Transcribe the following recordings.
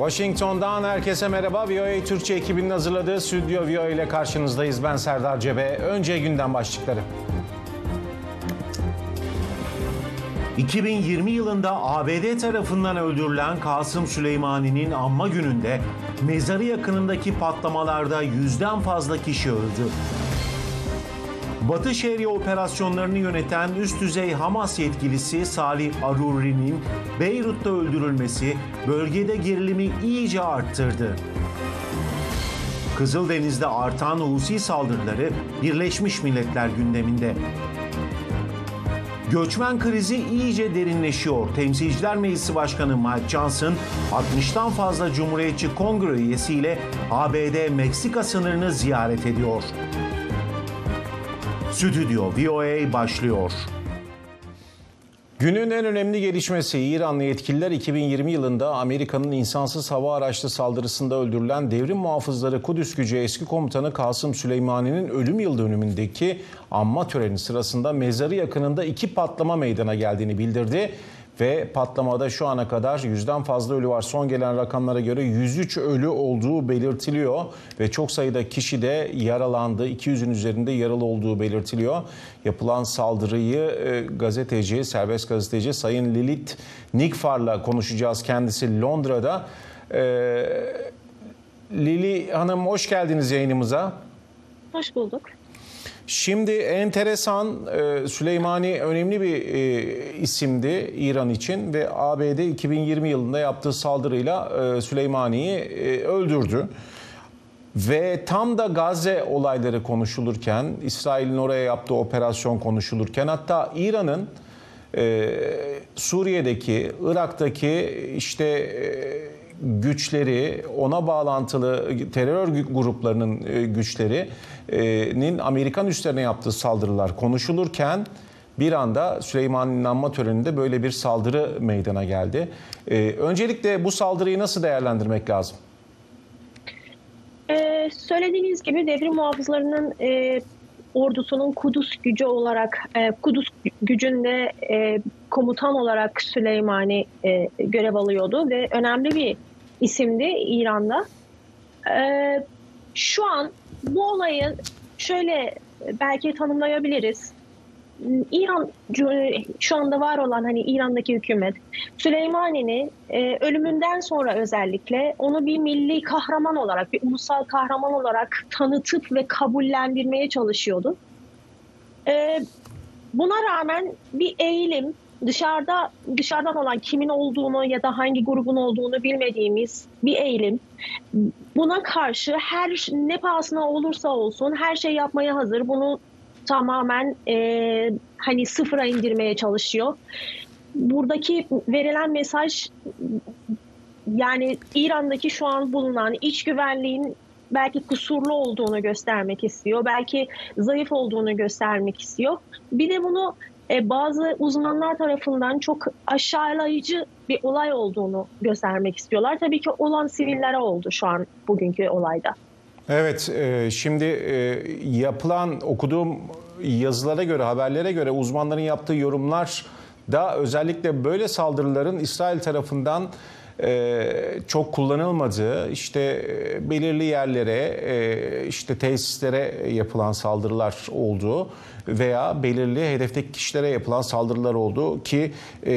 Washington'dan herkese merhaba. VOA Türkçe ekibinin hazırladığı Stüdyo VOA ile karşınızdayız. Ben Serdar Cebe. Önce gündem başlıkları. 2020 yılında ABD tarafından öldürülen Kasım Süleymani'nin anma gününde mezarı yakınındaki patlamalarda yüzden fazla kişi öldü. Batı Şeria operasyonlarını yöneten üst düzey Hamas yetkilisi Salih Aruri'nin Beyrut'ta öldürülmesi bölgede gerilimi iyice arttırdı. Kızıldeniz'de artan Husi saldırıları Birleşmiş Milletler gündeminde. Göçmen krizi iyice derinleşiyor. Temsilciler Meclisi Başkanı Mike Johnson 60'tan fazla Cumhuriyetçi Kongre üyesiyle ABD-Meksika sınırını ziyaret ediyor. Stüdyo VOA başlıyor. Günün en önemli gelişmesi İranlı yetkililer 2020 yılında Amerika'nın insansız hava araçlı saldırısında öldürülen devrim muhafızları Kudüs gücü eski komutanı Kasım Süleymani'nin ölüm yıl dönümündeki anma töreni sırasında mezarı yakınında iki patlama meydana geldiğini bildirdi ve patlamada şu ana kadar yüzden fazla ölü var. Son gelen rakamlara göre 103 ölü olduğu belirtiliyor ve çok sayıda kişi de yaralandı. 200'ün üzerinde yaralı olduğu belirtiliyor. Yapılan saldırıyı e, gazeteci, serbest gazeteci Sayın Lilith Nikfar'la konuşacağız. Kendisi Londra'da. E, Lili Hanım hoş geldiniz yayınımıza. Hoş bulduk. Şimdi enteresan e, Süleymani önemli bir e, isimdi İran için ve ABD 2020 yılında yaptığı saldırıyla e, Süleymani'yi öldürdü. Ve tam da Gazze olayları konuşulurken, İsrail'in oraya yaptığı operasyon konuşulurken hatta İran'ın Suriye'deki, Irak'taki işte güçleri, ona bağlantılı terör gruplarının güçleri nin Amerikan üstlerine yaptığı saldırılar konuşulurken bir anda Süleyman'ın inanma töreninde böyle bir saldırı meydana geldi. Ee, öncelikle bu saldırıyı nasıl değerlendirmek lazım? Ee, söylediğiniz gibi devrim muhafızlarının e, ordusunun Kudüs gücü olarak, e, Kudüs gücünde e, komutan olarak Süleymani e, görev alıyordu ve önemli bir isimdi İran'da. E, şu an bu olayı şöyle belki tanımlayabiliriz. İran şu anda var olan hani İran'daki hükümet Süleymani'ni e, ölümünden sonra özellikle onu bir milli kahraman olarak, bir ulusal kahraman olarak tanıtıp ve kabullendirmeye çalışıyordu. E, buna rağmen bir eğilim dışarıda dışarıdan olan kimin olduğunu ya da hangi grubun olduğunu bilmediğimiz bir eğilim. Buna karşı her ne pahasına olursa olsun her şey yapmaya hazır. Bunu tamamen e, hani sıfıra indirmeye çalışıyor. Buradaki verilen mesaj yani İran'daki şu an bulunan iç güvenliğin belki kusurlu olduğunu göstermek istiyor. Belki zayıf olduğunu göstermek istiyor. Bir de bunu e, bazı uzmanlar tarafından çok aşağılayıcı bir olay olduğunu göstermek istiyorlar. Tabii ki olan sivillere oldu şu an bugünkü olayda. Evet, e, şimdi e, yapılan okuduğum yazılara göre, haberlere göre uzmanların yaptığı yorumlar da özellikle böyle saldırıların İsrail tarafından çok kullanılmadığı, işte belirli yerlere, işte tesislere yapılan saldırılar olduğu veya belirli hedefteki kişilere yapılan saldırılar oldu ki e,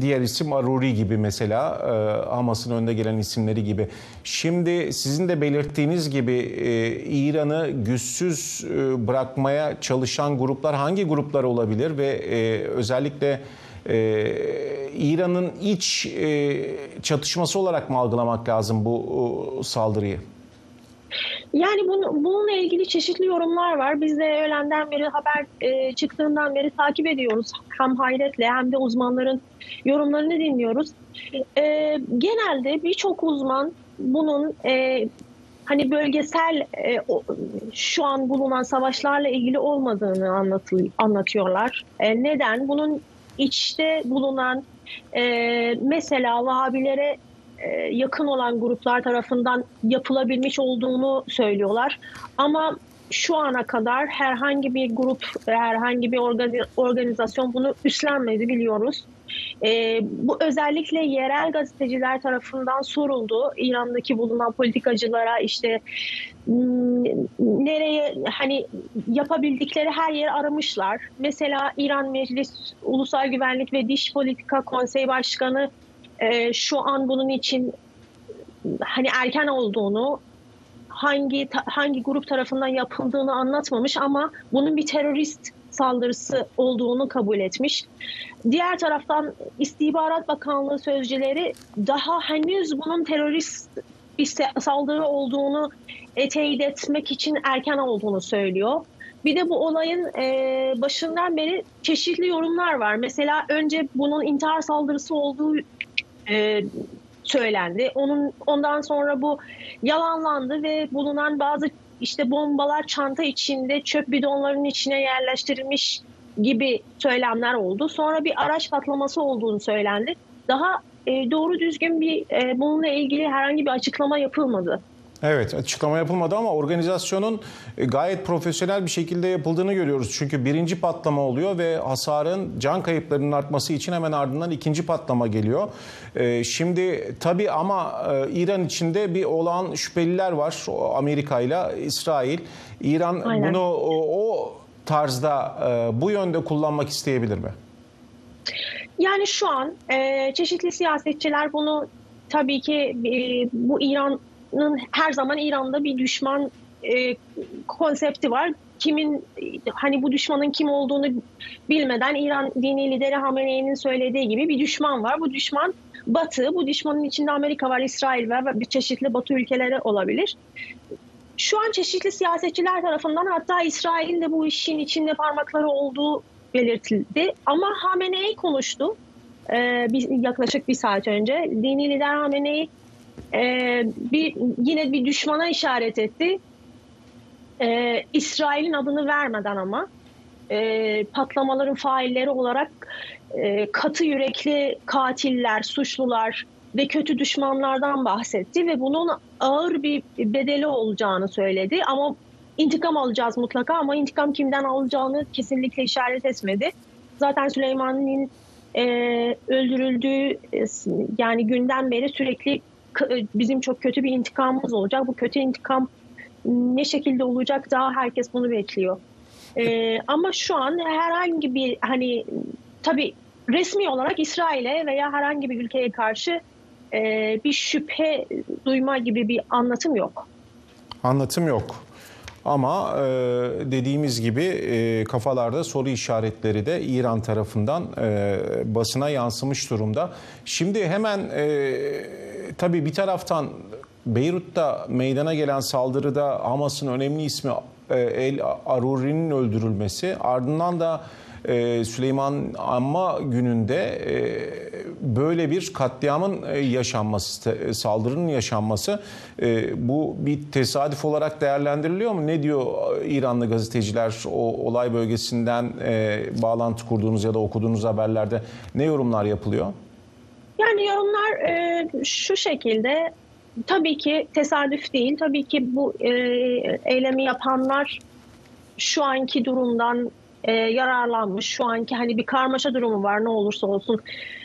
diğer isim Aruri gibi mesela e, Hamas'ın önde gelen isimleri gibi. Şimdi sizin de belirttiğiniz gibi e, İran'ı güçsüz e, bırakmaya çalışan gruplar hangi gruplar olabilir ve e, özellikle e, İran'ın iç e, çatışması olarak mı algılamak lazım bu e, saldırıyı? Yani bunu, bununla ilgili çeşitli yorumlar var. Biz de öğlenden beri haber e, çıktığından beri takip ediyoruz. Hem hayretle hem de uzmanların yorumlarını dinliyoruz. E, genelde birçok uzman bunun e, hani bölgesel şu an bulunan savaşlarla ilgili olmadığını anlatı, anlatıyorlar. Neden? Bunun içte bulunan e, mesela Vahabilere e, yakın olan gruplar tarafından yapılabilmiş olduğunu söylüyorlar. Ama şu ana kadar herhangi bir grup, herhangi bir organizasyon bunu üstlenmedi biliyoruz. E, bu özellikle yerel gazeteciler tarafından soruldu. İran'daki bulunan politikacılara işte hmm, nereye hani yapabildikleri her yeri aramışlar. Mesela İran Meclis Ulusal Güvenlik ve Diş Politika Konsey Başkanı e, şu an bunun için hani erken olduğunu hangi hangi grup tarafından yapıldığını anlatmamış ama bunun bir terörist saldırısı olduğunu kabul etmiş. Diğer taraftan İstihbarat Bakanlığı sözcüleri daha henüz bunun terörist bir saldırı olduğunu teyit etmek için erken olduğunu söylüyor. Bir de bu olayın e, başından beri çeşitli yorumlar var. Mesela önce bunun intihar saldırısı olduğu e, söylendi. Onun ondan sonra bu yalanlandı ve bulunan bazı işte bombalar çanta içinde çöp bidonlarının içine yerleştirilmiş gibi söylemler oldu. Sonra bir araç patlaması olduğunu söylendi. Daha e, doğru düzgün bir e, bununla ilgili herhangi bir açıklama yapılmadı. Evet açıklama yapılmadı ama organizasyonun e, gayet profesyonel bir şekilde yapıldığını görüyoruz. Çünkü birinci patlama oluyor ve hasarın can kayıplarının artması için hemen ardından ikinci patlama geliyor. E, şimdi tabii ama e, İran içinde bir olağan şüpheliler var Amerika ile İsrail. İran Aynen. bunu o, o tarzda bu yönde kullanmak isteyebilir mi? Yani şu an çeşitli siyasetçiler bunu tabii ki bu İran her zaman İran'da bir düşman e, konsepti var. Kimin hani bu düşmanın kim olduğunu bilmeden İran dini lideri Hamenei'nin söylediği gibi bir düşman var. Bu düşman Batı, bu düşmanın içinde Amerika var, İsrail var ve bir çeşitli Batı ülkeleri olabilir. Şu an çeşitli siyasetçiler tarafından hatta İsrail'in de bu işin içinde parmakları olduğu belirtildi. Ama Hamenei konuştu ee, bir, yaklaşık bir saat önce. Dini lider Hamenei e, bir yine bir düşmana işaret etti. E, İsrail'in adını vermeden ama e, patlamaların failleri olarak e, katı yürekli katiller, suçlular ve kötü düşmanlardan bahsetti ve bunun ağır bir bedeli olacağını söyledi. Ama intikam alacağız mutlaka ama intikam kimden alacağını kesinlikle işaret etmedi. Zaten Süleyman'ın e, öldürüldüğü e, yani günden beri sürekli bizim çok kötü bir intikamımız olacak. Bu kötü intikam ne şekilde olacak daha herkes bunu bekliyor. Ee, ama şu an herhangi bir hani tabii resmi olarak İsrail'e veya herhangi bir ülkeye karşı e, bir şüphe duyma gibi bir anlatım yok. Anlatım yok. Ama e, dediğimiz gibi e, kafalarda soru işaretleri de İran tarafından e, basına yansımış durumda. Şimdi hemen e, tabii bir taraftan Beyrut'ta meydana gelen saldırıda Hamas'ın önemli ismi e, El Aruri'nin öldürülmesi ardından da e, Süleyman Amma gününde e, böyle bir katliamın yaşanması, saldırının yaşanması bu bir tesadüf olarak değerlendiriliyor mu? Ne diyor İranlı gazeteciler o olay bölgesinden bağlantı kurduğunuz ya da okuduğunuz haberlerde ne yorumlar yapılıyor? Yani yorumlar e, şu şekilde tabii ki tesadüf değil. Tabii ki bu e, eylemi yapanlar şu anki durumdan e, yararlanmış. Şu anki hani bir karmaşa durumu var ne olursa olsun.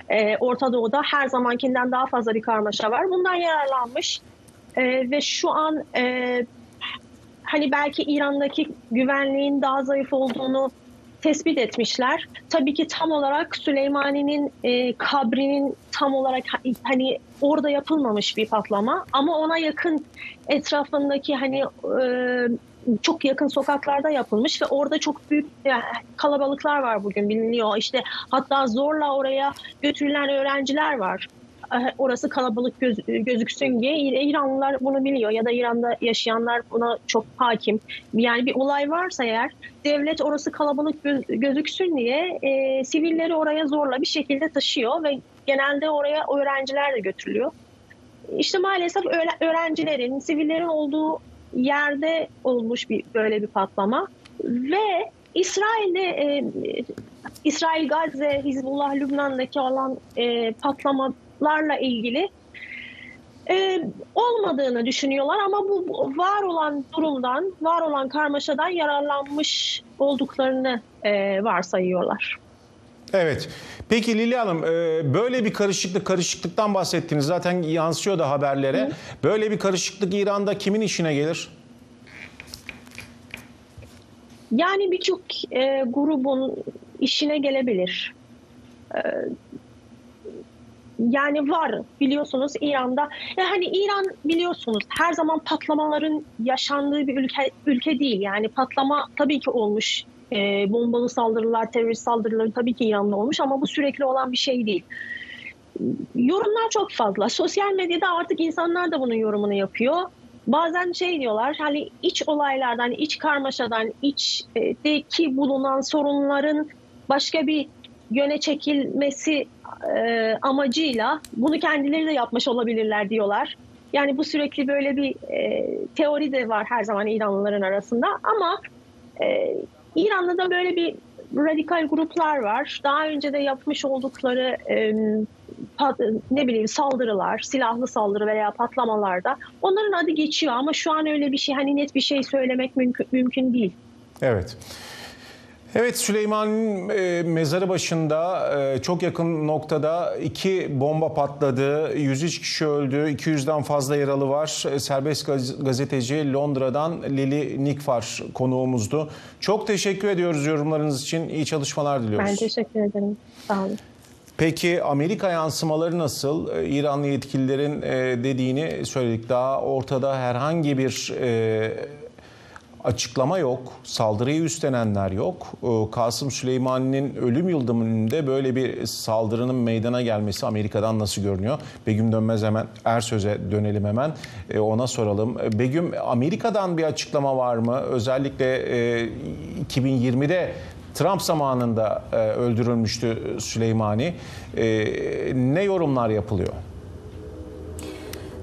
E, Orta Doğu'da her zamankinden daha fazla bir karmaşa var. Bundan yararlanmış e, ve şu an e, hani belki İran'daki güvenliğin daha zayıf olduğunu tespit etmişler. Tabii ki tam olarak Süleymani'nin e, kabrinin tam olarak hani orada yapılmamış bir patlama ama ona yakın etrafındaki hani e, çok yakın sokaklarda yapılmış ve orada çok büyük yani kalabalıklar var bugün biliniyor. İşte hatta zorla oraya götürülen öğrenciler var. Orası kalabalık göz, gözüksün diye İranlılar bunu biliyor ya da İran'da yaşayanlar buna çok hakim. Yani bir olay varsa eğer devlet orası kalabalık göz, gözüksün diye e, sivilleri oraya zorla bir şekilde taşıyor ve genelde oraya öğrenciler de götürülüyor. İşte maalesef öğrencilerin, sivillerin olduğu yerde olmuş bir böyle bir patlama ve İsrail'de e, İsrail Gazze, Hizbullah Lübnan'daki olan e, patlama larla ilgili e, olmadığını düşünüyorlar ama bu var olan durumdan, var olan karmaşadan yararlanmış olduklarını e, varsayıyorlar. Evet. Peki Lili Hanım e, böyle bir karışıklık, karışıklıktan bahsettiniz. Zaten yansıyor da haberlere. Hı. Böyle bir karışıklık İran'da kimin işine gelir? Yani birçok e, grubun işine gelebilir. E, yani var biliyorsunuz İran'da. Yani hani İran biliyorsunuz her zaman patlamaların yaşandığı bir ülke ülke değil. Yani patlama tabii ki olmuş. E, bombalı saldırılar, terörist saldırıları tabii ki İran'da olmuş ama bu sürekli olan bir şey değil. Yorumlar çok fazla. Sosyal medyada artık insanlar da bunun yorumunu yapıyor. Bazen şey diyorlar hani iç olaylardan, iç karmaşadan, içteki bulunan sorunların başka bir yöne çekilmesi e, amacıyla bunu kendileri de yapmış olabilirler diyorlar. Yani bu sürekli böyle bir e, teori de var her zaman İranlıların arasında ama e, İran'da da böyle bir radikal gruplar var. Daha önce de yapmış oldukları e, pat, ne bileyim saldırılar, silahlı saldırı veya patlamalarda onların adı geçiyor ama şu an öyle bir şey hani net bir şey söylemek mümkün, mümkün değil. Evet. Evet Süleyman'ın e, mezarı başında e, çok yakın noktada iki bomba patladı. 103 kişi öldü. 200'den fazla yaralı var. E, serbest gazeteci Londra'dan Lili Nikfar konuğumuzdu. Çok teşekkür ediyoruz yorumlarınız için. İyi çalışmalar diliyoruz. Ben teşekkür ederim. Sağ olun. Peki Amerika yansımaları nasıl? E, İranlı yetkililerin e, dediğini söyledik. Daha ortada herhangi bir e, açıklama yok, saldırıyı üstlenenler yok. Ee, Kasım Süleyman'ın ölüm yıldönümünde böyle bir saldırının meydana gelmesi Amerika'dan nasıl görünüyor? Begüm Dönmez hemen Ersöz'e dönelim hemen ee, ona soralım. Ee, Begüm Amerika'dan bir açıklama var mı? Özellikle 2020'de Trump zamanında e, öldürülmüştü Süleymani. Ne yorumlar yapılıyor?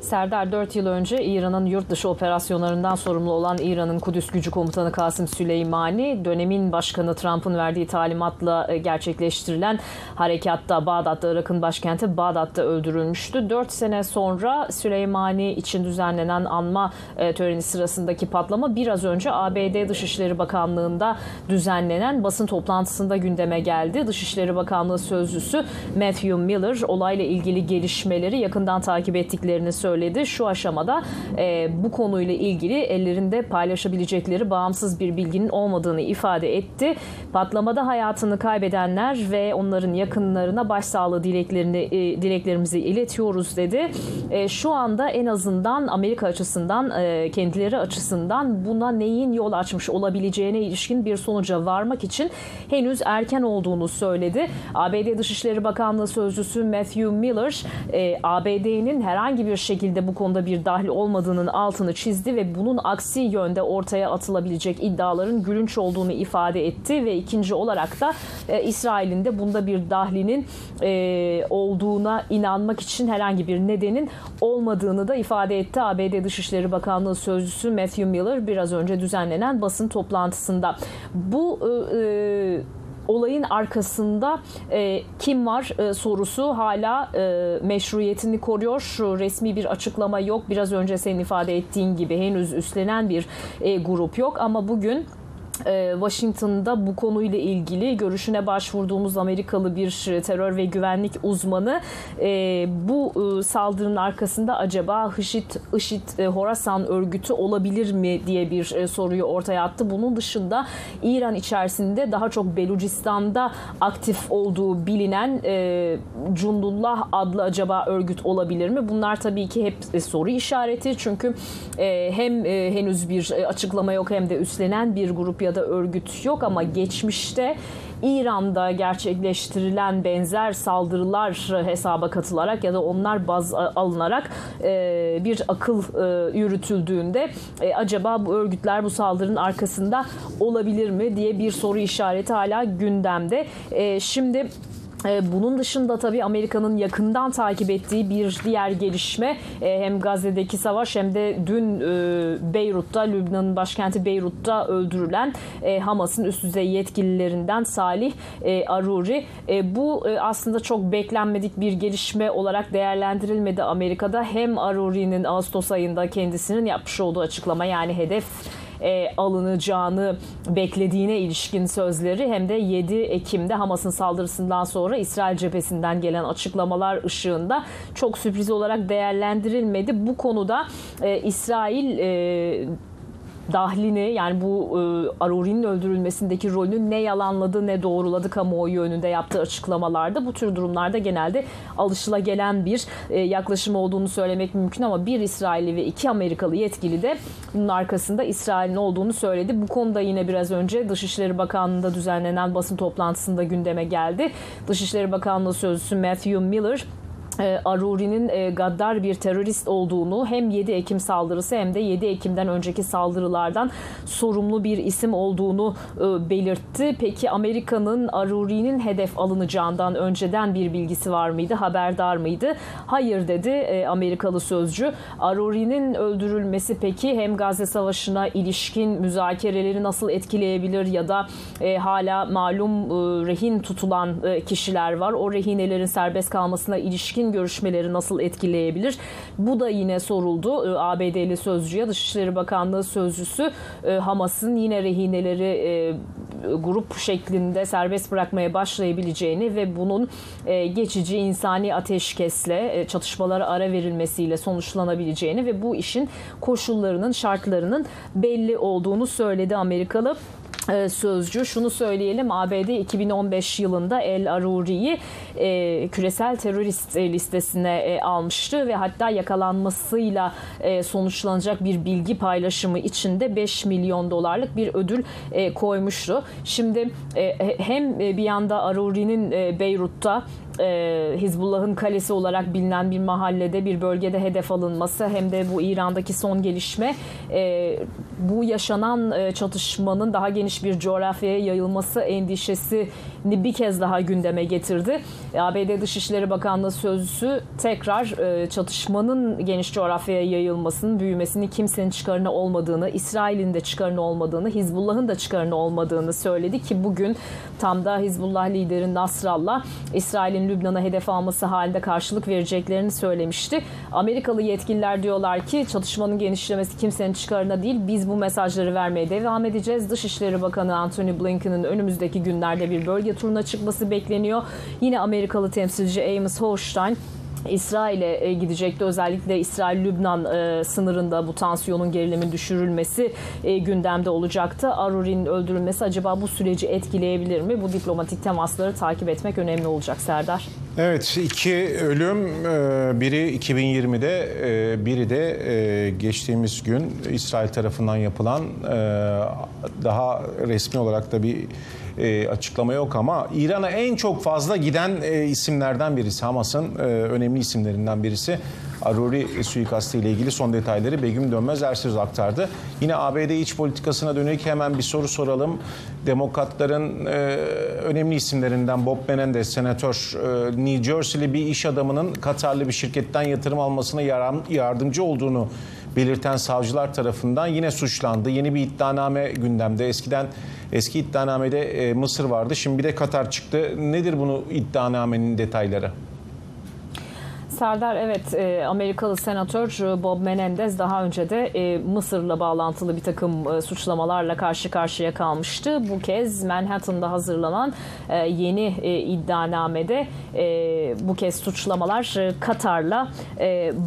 Serdar 4 yıl önce İran'ın yurt dışı operasyonlarından sorumlu olan İran'ın Kudüs Gücü Komutanı Kasım Süleymani dönemin başkanı Trump'ın verdiği talimatla e, gerçekleştirilen harekatta Bağdat'ta Irak'ın başkenti Bağdat'ta öldürülmüştü. 4 sene sonra Süleymani için düzenlenen anma e, töreni sırasındaki patlama biraz önce ABD Dışişleri Bakanlığı'nda düzenlenen basın toplantısında gündeme geldi. Dışişleri Bakanlığı sözcüsü Matthew Miller olayla ilgili gelişmeleri yakından takip ettiklerini söyledi söyledi. Şu aşamada e, bu konuyla ilgili ellerinde paylaşabilecekleri bağımsız bir bilginin olmadığını ifade etti. Patlamada hayatını kaybedenler ve onların yakınlarına başsağlığı dileklerini e, dileklerimizi iletiyoruz dedi. E, şu anda en azından Amerika açısından e, kendileri açısından buna neyin yol açmış olabileceğine ilişkin bir sonuca varmak için henüz erken olduğunu söyledi. ABD Dışişleri Bakanlığı Sözcüsü Matthew Miller e, ABD'nin herhangi bir şekilde şekilde bu konuda bir dahil olmadığının altını çizdi ve bunun aksi yönde ortaya atılabilecek iddiaların gülünç olduğunu ifade etti ve ikinci olarak da e, İsrail'in de bunda bir dahlinin e, olduğuna inanmak için herhangi bir nedenin olmadığını da ifade etti. ABD Dışişleri Bakanlığı Sözcüsü Matthew Miller biraz önce düzenlenen basın toplantısında. Bu e, e olayın arkasında e, kim var e, sorusu hala e, meşruiyetini koruyor. Şu resmi bir açıklama yok. Biraz önce senin ifade ettiğin gibi henüz üstlenen bir e, grup yok ama bugün Washington'da bu konuyla ilgili görüşüne başvurduğumuz Amerikalı bir terör ve güvenlik uzmanı e, bu e, saldırının arkasında acaba IŞİD, IŞİD Horasan örgütü olabilir mi diye bir soruyu ortaya attı. Bunun dışında İran içerisinde daha çok Belucistan'da aktif olduğu bilinen Cundullah adlı acaba örgüt olabilir mi? Bunlar tabii ki hep soru işareti çünkü hem henüz bir açıklama yok hem de üstlenen bir grup ya da örgüt yok ama geçmişte İran'da gerçekleştirilen benzer saldırılar hesaba katılarak ya da onlar baz alınarak e, bir akıl e, yürütüldüğünde e, acaba bu örgütler bu saldırının arkasında olabilir mi diye bir soru işareti hala gündemde. Şimdi ee, bunun dışında tabii Amerika'nın yakından takip ettiği bir diğer gelişme e, hem Gazze'deki savaş hem de dün e, Beyrut'ta, Lübnan'ın başkenti Beyrut'ta öldürülen e, Hamas'ın üst düzey yetkililerinden Salih Aruri. Bu aslında çok beklenmedik bir gelişme olarak değerlendirilmedi Amerika'da. Hem Aruri'nin Ağustos ayında kendisinin yapmış olduğu açıklama yani hedef e, alınacağını beklediğine ilişkin sözleri hem de 7 Ekim'de Hamas'ın saldırısından sonra İsrail cephesinden gelen açıklamalar ışığında çok sürpriz olarak değerlendirilmedi. Bu konuda e, İsrail e, dahlini yani bu e, Aruri'nin öldürülmesindeki rolünü ne yalanladı ne doğruladı kamuoyu önünde yaptığı açıklamalarda bu tür durumlarda genelde alışılagelen bir e, yaklaşım olduğunu söylemek mümkün ama bir İsrailli ve iki Amerikalı yetkili de bunun arkasında İsrail'in olduğunu söyledi. Bu konuda yine biraz önce Dışişleri Bakanlığı'nda düzenlenen basın toplantısında gündeme geldi. Dışişleri Bakanlığı Sözcüsü Matthew Miller Aruri'nin e, gaddar bir terörist olduğunu hem 7 Ekim saldırısı hem de 7 Ekim'den önceki saldırılardan sorumlu bir isim olduğunu e, belirtti. Peki Amerika'nın Aruri'nin hedef alınacağından önceden bir bilgisi var mıydı? Haberdar mıydı? Hayır dedi Amerikalı sözcü. Aruri'nin öldürülmesi peki hem Gazze Savaşı'na ilişkin müzakereleri nasıl etkileyebilir ya da hala malum rehin tutulan kişiler var. O rehinelerin serbest kalmasına ilişkin görüşmeleri nasıl etkileyebilir? Bu da yine soruldu. Ee, ABD'li sözcüye Dışişleri Bakanlığı sözcüsü e, Hamas'ın yine rehineleri e, grup şeklinde serbest bırakmaya başlayabileceğini ve bunun e, geçici insani ateşkesle çatışmalara ara verilmesiyle sonuçlanabileceğini ve bu işin koşullarının şartlarının belli olduğunu söyledi Amerikalı sözcü. Şunu söyleyelim ABD 2015 yılında El Aruri'yi e, küresel terörist listesine e, almıştı ve hatta yakalanmasıyla e, sonuçlanacak bir bilgi paylaşımı içinde 5 milyon dolarlık bir ödül e, koymuştu. Şimdi e, hem bir yanda Aruri'nin e, Beyrut'ta e, Hizbullah'ın kalesi olarak bilinen bir mahallede bir bölgede hedef alınması hem de bu İran'daki son gelişme e, bu yaşanan e, çatışmanın daha geniş bir coğrafyaya yayılması endişesini bir kez daha gündeme getirdi. ABD Dışişleri Bakanlığı sözcüsü tekrar e, çatışmanın geniş coğrafyaya yayılmasının, büyümesinin kimsenin çıkarına olmadığını, İsrail'in de çıkarına olmadığını, Hizbullah'ın da çıkarına olmadığını söyledi ki bugün tam da Hizbullah lideri Nasrallah İsrail'in Lübnan'a hedef alması halinde karşılık vereceklerini söylemişti. Amerikalı yetkililer diyorlar ki çatışmanın genişlemesi kimsenin çıkarına değil. Biz bu mesajları vermeye devam edeceğiz. Dışişleri Bakanı Antony Blinken'ın önümüzdeki günlerde bir bölge turuna çıkması bekleniyor. Yine Amerikalı temsilci Amos Hochstein İsrail'e e, gidecekti. Özellikle İsrail-Lübnan e, sınırında bu tansiyonun gerilimin düşürülmesi e, gündemde olacaktı. Aruri'nin öldürülmesi acaba bu süreci etkileyebilir mi? Bu diplomatik temasları takip etmek önemli olacak Serdar. Evet iki ölüm biri 2020'de biri de geçtiğimiz gün İsrail tarafından yapılan daha resmi olarak da bir e, açıklama yok ama İran'a en çok fazla giden e, isimlerden birisi. Hamas'ın e, önemli isimlerinden birisi. Aruri suikastı ile ilgili son detayları Begüm Dönmez Ersiz aktardı. Yine ABD iç politikasına dönük hemen bir soru soralım. Demokratların e, önemli isimlerinden Bob Menendez, senatör, e, New Jersey'li bir iş adamının Katarlı bir şirketten yatırım almasına yardımcı olduğunu belirten savcılar tarafından yine suçlandı. Yeni bir iddianame gündemde. Eskiden eski iddianamede e, Mısır vardı. Şimdi bir de Katar çıktı. Nedir bunu iddianamenin detayları? Serdar evet e, Amerikalı senatör e, Bob Menendez daha önce de e, Mısır'la bağlantılı bir takım suçlamalarla karşı karşıya kalmıştı. Bu kez Manhattan'da hazırlanan yeni iddianamede bu kez suçlamalar Katar'la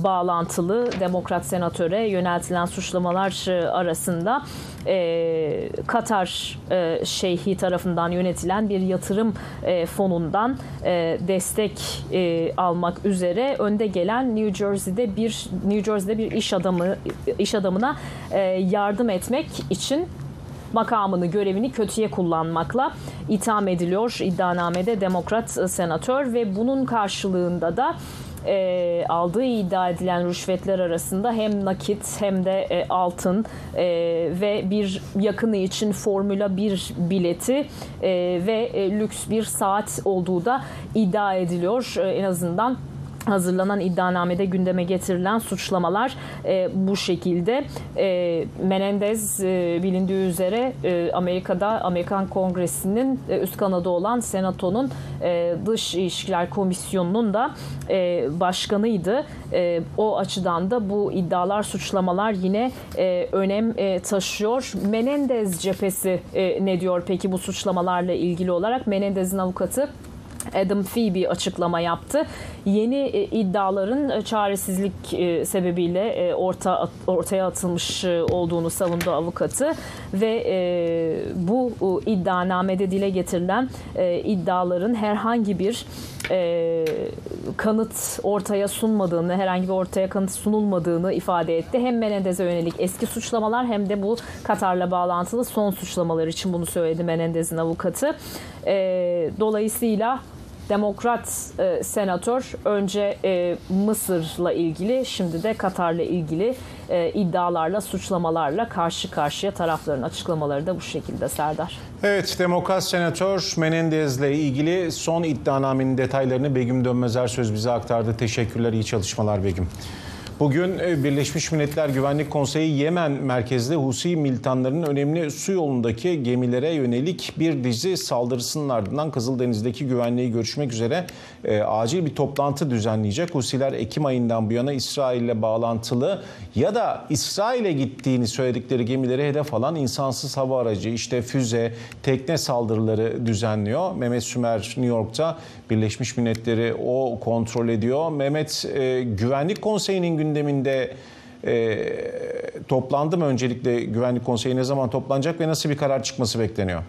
bağlantılı demokrat senatöre yöneltilen suçlamalar arasında e, Katar e, Şeyhi tarafından yönetilen bir yatırım e, fonundan e, destek e, almak üzere önde gelen New Jersey'de bir New Jersey'de bir iş adamı iş adamına e, yardım etmek için makamını, görevini kötüye kullanmakla itham ediliyor iddianamede demokrat senatör ve bunun karşılığında da e, aldığı iddia edilen rüşvetler arasında hem nakit hem de e, altın e, ve bir yakını için Formula 1 bileti e, ve e, lüks bir saat olduğu da iddia ediliyor. E, en azından hazırlanan iddianamede gündeme getirilen suçlamalar e, bu şekilde. E, Menendez e, bilindiği üzere e, Amerika'da Amerikan Kongresi'nin e, üst kanadı olan Senato'nun e, Dış İlişkiler Komisyonu'nun da e, başkanıydı. E, o açıdan da bu iddialar, suçlamalar yine e, önem e, taşıyor. Menendez cephesi e, ne diyor peki bu suçlamalarla ilgili olarak? Menendez'in avukatı Adam Phoebe açıklama yaptı. Yeni e, iddiaların e, çaresizlik e, sebebiyle orta ortaya atılmış olduğunu savundu avukatı ve bu iddianamede dile getirilen iddiaların herhangi bir kanıt ortaya sunmadığını, herhangi bir ortaya kanıt sunulmadığını ifade etti. Hem Menendez'e yönelik eski suçlamalar hem de bu Katar'la bağlantılı son suçlamalar için bunu söyledi Menendez'in avukatı. Dolayısıyla Demokrat e, senatör önce e, Mısır'la ilgili şimdi de Katar'la ilgili e, iddialarla, suçlamalarla karşı karşıya tarafların açıklamaları da bu şekilde Serdar. Evet, Demokrat Senatör Menendez'le ilgili son iddianamenin detaylarını Begüm Dönmezer söz bize aktardı. Teşekkürler, iyi çalışmalar Begüm. Bugün e, Birleşmiş Milletler Güvenlik Konseyi Yemen merkezli Husi militanların önemli su yolundaki gemilere yönelik bir dizi saldırısının ardından Kızıldeniz'deki güvenliği görüşmek üzere e, acil bir toplantı düzenleyecek. Husiler Ekim ayından bu yana İsrail ile bağlantılı ya da İsrail'e gittiğini söyledikleri gemileri hedef alan insansız hava aracı, işte füze, tekne saldırıları düzenliyor. Mehmet Sümer New York'ta Birleşmiş Milletleri o kontrol ediyor. Mehmet e, Güvenlik Konseyi'nin gündeminde e, toplandı mı öncelikle Güvenlik Konseyi ne zaman toplanacak ve nasıl bir karar çıkması bekleniyor?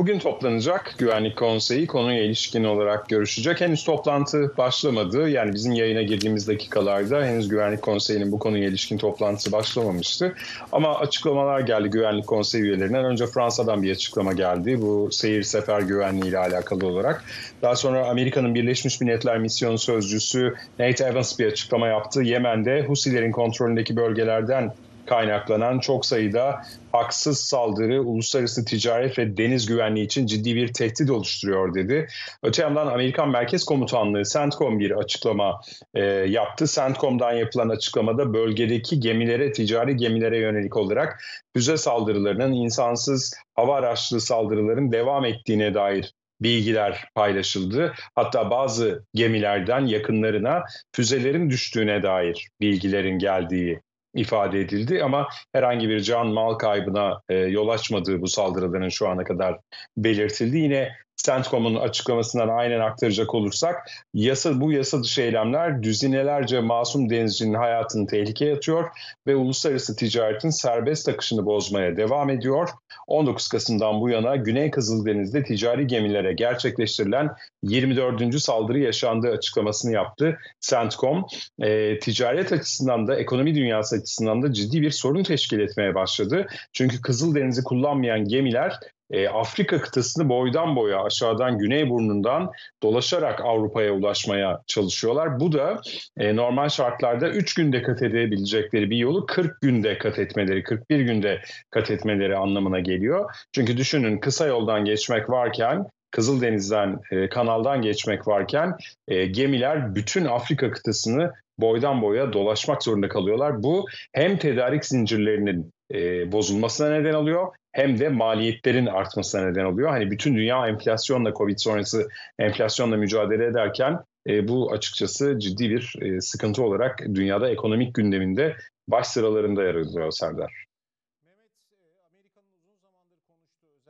Bugün toplanacak Güvenlik Konseyi konuya ilişkin olarak görüşecek. Henüz toplantı başlamadı. Yani bizim yayına girdiğimiz dakikalarda henüz Güvenlik Konseyi'nin bu konuya ilişkin toplantısı başlamamıştı. Ama açıklamalar geldi Güvenlik Konseyi üyelerinden. Önce Fransa'dan bir açıklama geldi. Bu seyir sefer güvenliği ile alakalı olarak. Daha sonra Amerika'nın Birleşmiş Milletler Misyonu Sözcüsü Nate Evans bir açıklama yaptı. Yemen'de Husilerin kontrolündeki bölgelerden kaynaklanan çok sayıda haksız saldırı uluslararası ticaret ve deniz güvenliği için ciddi bir tehdit oluşturuyor dedi. Öte yandan Amerikan Merkez Komutanlığı CENTCOM bir açıklama e, yaptı. CENTCOM'dan yapılan açıklamada bölgedeki gemilere, ticari gemilere yönelik olarak füze saldırılarının insansız hava araçlı saldırıların devam ettiğine dair bilgiler paylaşıldı. Hatta bazı gemilerden yakınlarına füzelerin düştüğüne dair bilgilerin geldiği ifade edildi ama herhangi bir can mal kaybına e, yol açmadığı bu saldırıların şu ana kadar belirtildi. Yine CENTCOM'un açıklamasından aynen aktaracak olursak yasa bu yasa dışı eylemler düzinelerce masum denizcinin hayatını tehlikeye atıyor ve uluslararası ticaretin serbest akışını bozmaya devam ediyor. 19 Kasım'dan bu yana Güney Kızıldeniz'de ticari gemilere gerçekleştirilen 24. saldırı yaşandığı açıklamasını yaptı. CENTCOM e, ticaret açısından da ekonomi dünyası açısından da ciddi bir sorun teşkil etmeye başladı. Çünkü Kızıldeniz'i kullanmayan gemiler e, Afrika kıtasını boydan boya aşağıdan güney burnundan dolaşarak Avrupa'ya ulaşmaya çalışıyorlar. Bu da e, normal şartlarda 3 günde kat edebilecekleri bir yolu 40 günde kat etmeleri, 41 günde kat etmeleri anlamına geliyor. Çünkü düşünün kısa yoldan geçmek varken Kızıldeniz'den, e, kanaldan geçmek varken e, gemiler bütün Afrika kıtasını boydan boya dolaşmak zorunda kalıyorlar. Bu hem tedarik zincirlerinin e, bozulmasına neden oluyor hem de maliyetlerin artmasına neden oluyor. Hani bütün dünya enflasyonla, Covid sonrası enflasyonla mücadele ederken e, bu açıkçası ciddi bir e, sıkıntı olarak dünyada ekonomik gündeminde baş sıralarında yer alıyor Serdar.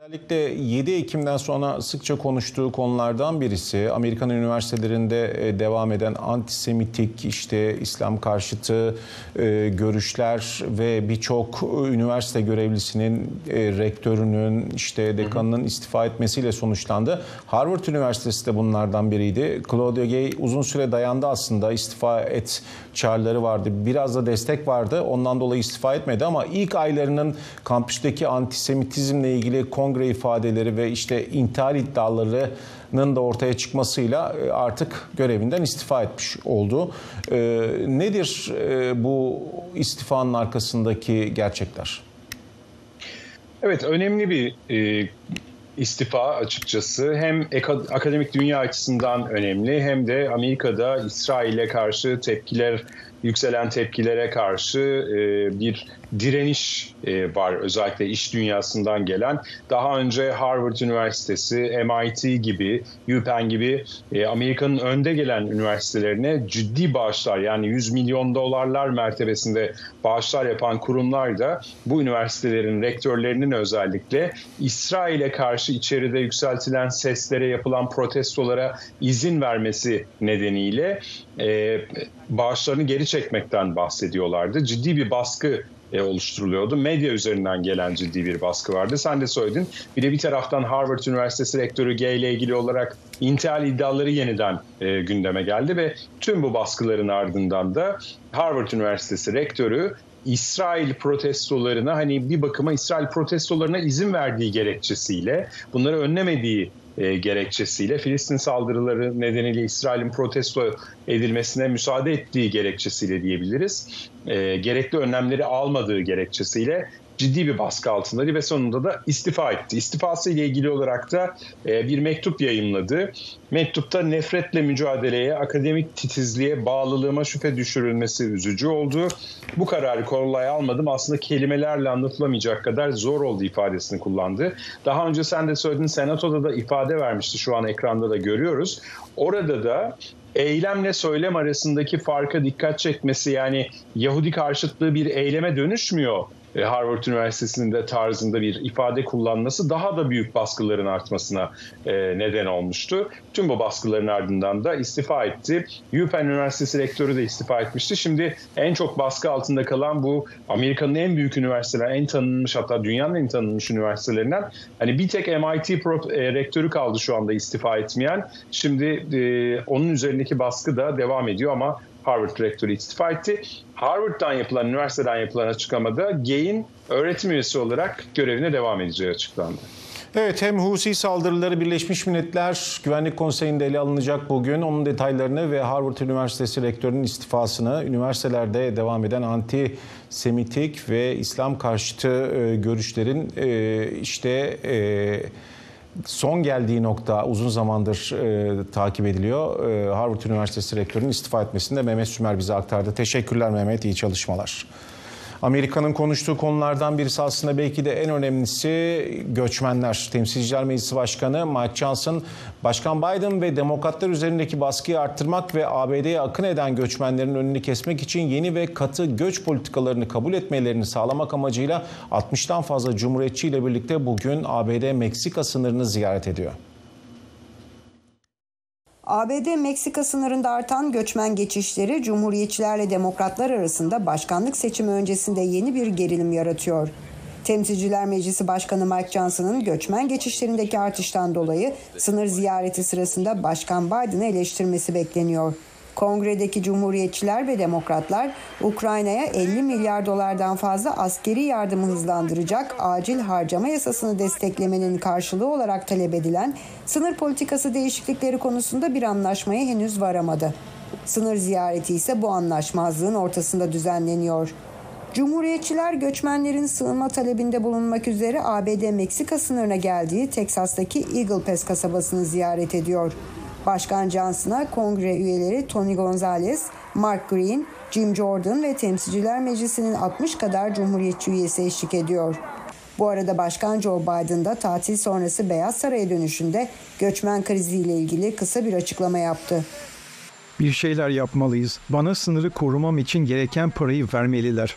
Özellikle 7 Ekim'den sonra sıkça konuştuğu konulardan birisi Amerikan üniversitelerinde e, devam eden antisemitik işte İslam karşıtı e, görüşler ve birçok üniversite görevlisinin, e, rektörünün, işte dekanının istifa etmesiyle sonuçlandı. Harvard Üniversitesi de bunlardan biriydi. Claudia Gay uzun süre dayandı aslında istifa et çağrıları vardı. Biraz da destek vardı. Ondan dolayı istifa etmedi ama ilk aylarının kampüsteki antisemitizmle ilgili kongre ifadeleri ve işte intihar iddialarının da ortaya çıkmasıyla e, artık görevinden istifa etmiş oldu. E, nedir e, bu istifanın arkasındaki gerçekler? Evet önemli bir istifa açıkçası hem akademik dünya açısından önemli hem de Amerika'da İsrail'e karşı tepkiler yükselen tepkilere karşı e, bir direniş e, var özellikle iş dünyasından gelen. Daha önce Harvard Üniversitesi, MIT gibi, UPenn gibi e, Amerika'nın önde gelen üniversitelerine ciddi bağışlar yani 100 milyon dolarlar mertebesinde bağışlar yapan kurumlar da bu üniversitelerin rektörlerinin özellikle İsrail'e karşı içeride yükseltilen seslere yapılan protestolara izin vermesi nedeniyle e, bağışlarını geri çekmekten bahsediyorlardı. Ciddi bir baskı e, oluşturuluyordu. Medya üzerinden gelen ciddi bir baskı vardı. Sen de söyledin. Bir de bir taraftan Harvard Üniversitesi rektörü Gay ile ilgili olarak intihal iddiaları yeniden e, gündeme geldi ve tüm bu baskıların ardından da Harvard Üniversitesi rektörü İsrail protestolarına hani bir bakıma İsrail protestolarına izin verdiği gerekçesiyle bunları önlemediği e, gerekçesiyle Filistin saldırıları nedeniyle İsrail'in protesto edilmesine müsaade ettiği gerekçesiyle diyebiliriz. E, gerekli önlemleri almadığı gerekçesiyle ciddi bir baskı altındaydı ve sonunda da istifa etti. İstifası ile ilgili olarak da e, bir mektup yayınladı. Mektupta nefretle mücadeleye, akademik titizliğe, bağlılığıma şüphe düşürülmesi üzücü oldu. Bu kararı kolay almadım. Aslında kelimelerle anlatılamayacak kadar zor oldu ifadesini kullandı. Daha önce sen de söyledin senatoda da ifade vermişti şu an ekranda da görüyoruz. Orada da eylemle söylem arasındaki farka dikkat çekmesi yani Yahudi karşıtlığı bir eyleme dönüşmüyor Harvard Üniversitesi'nin de tarzında bir ifade kullanması daha da büyük baskıların artmasına e, neden olmuştu. Tüm bu baskıların ardından da istifa etti. UPenn Üniversitesi rektörü de istifa etmişti. Şimdi en çok baskı altında kalan bu Amerika'nın en büyük üniversiteler, en tanınmış hatta dünyanın en tanınmış üniversitelerinden hani bir tek MIT e, rektörü kaldı şu anda istifa etmeyen. Şimdi e, onun üzerindeki baskı da devam ediyor ama Harvard rektörü istifa etti. Harvard'dan yapılan, üniversiteden yapılan açıklamada Gay'in öğretim üyesi olarak görevine devam edeceği açıklandı. Evet hem Husi saldırıları Birleşmiş Milletler Güvenlik Konseyi'nde ele alınacak bugün. Onun detaylarını ve Harvard Üniversitesi rektörünün istifasını, üniversitelerde devam eden anti-Semitik ve İslam karşıtı e, görüşlerin e, işte e, son geldiği nokta uzun zamandır e, takip ediliyor. E, Harvard Üniversitesi rektörünün istifa etmesinde Mehmet Sümer bize aktardı. Teşekkürler Mehmet, iyi çalışmalar. Amerika'nın konuştuğu konulardan birisi aslında belki de en önemlisi göçmenler. Temsilciler Meclisi Başkanı Mike Johnson, Başkan Biden ve demokratlar üzerindeki baskıyı arttırmak ve ABD'ye akın eden göçmenlerin önünü kesmek için yeni ve katı göç politikalarını kabul etmelerini sağlamak amacıyla 60'tan fazla cumhuriyetçi ile birlikte bugün ABD-Meksika sınırını ziyaret ediyor. ABD-Meksika sınırında artan göçmen geçişleri Cumhuriyetçilerle demokratlar arasında başkanlık seçimi öncesinde yeni bir gerilim yaratıyor. Temsilciler Meclisi Başkanı Mike Johnson'ın göçmen geçişlerindeki artıştan dolayı sınır ziyareti sırasında Başkan Biden'ı eleştirmesi bekleniyor. Kongredeki Cumhuriyetçiler ve Demokratlar Ukrayna'ya 50 milyar dolardan fazla askeri yardımı hızlandıracak acil harcama yasasını desteklemenin karşılığı olarak talep edilen sınır politikası değişiklikleri konusunda bir anlaşmaya henüz varamadı. Sınır ziyareti ise bu anlaşmazlığın ortasında düzenleniyor. Cumhuriyetçiler göçmenlerin sığınma talebinde bulunmak üzere ABD-Meksika sınırına geldiği Teksas'taki Eagle Pass kasabasını ziyaret ediyor. Başkan Johnson'a kongre üyeleri Tony Gonzalez, Mark Green, Jim Jordan ve Temsilciler Meclisi'nin 60 kadar Cumhuriyetçi üyesi eşlik ediyor. Bu arada Başkan Joe Biden da tatil sonrası Beyaz Saray'a dönüşünde göçmen kriziyle ilgili kısa bir açıklama yaptı. Bir şeyler yapmalıyız. Bana sınırı korumam için gereken parayı vermeliler.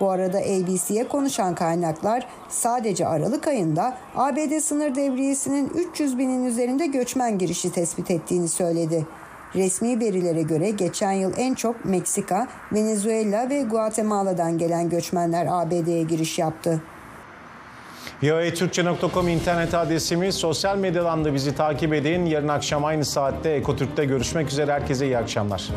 Bu arada ABC'ye konuşan kaynaklar sadece Aralık ayında ABD sınır devriyesinin 300 binin üzerinde göçmen girişi tespit ettiğini söyledi. Resmi verilere göre geçen yıl en çok Meksika, Venezuela ve Guatemala'dan gelen göçmenler ABD'ye giriş yaptı. Türkçe.com internet adresimiz. Sosyal medyadan da bizi takip edin. Yarın akşam aynı saatte Ekotürk'te görüşmek üzere. Herkese iyi akşamlar.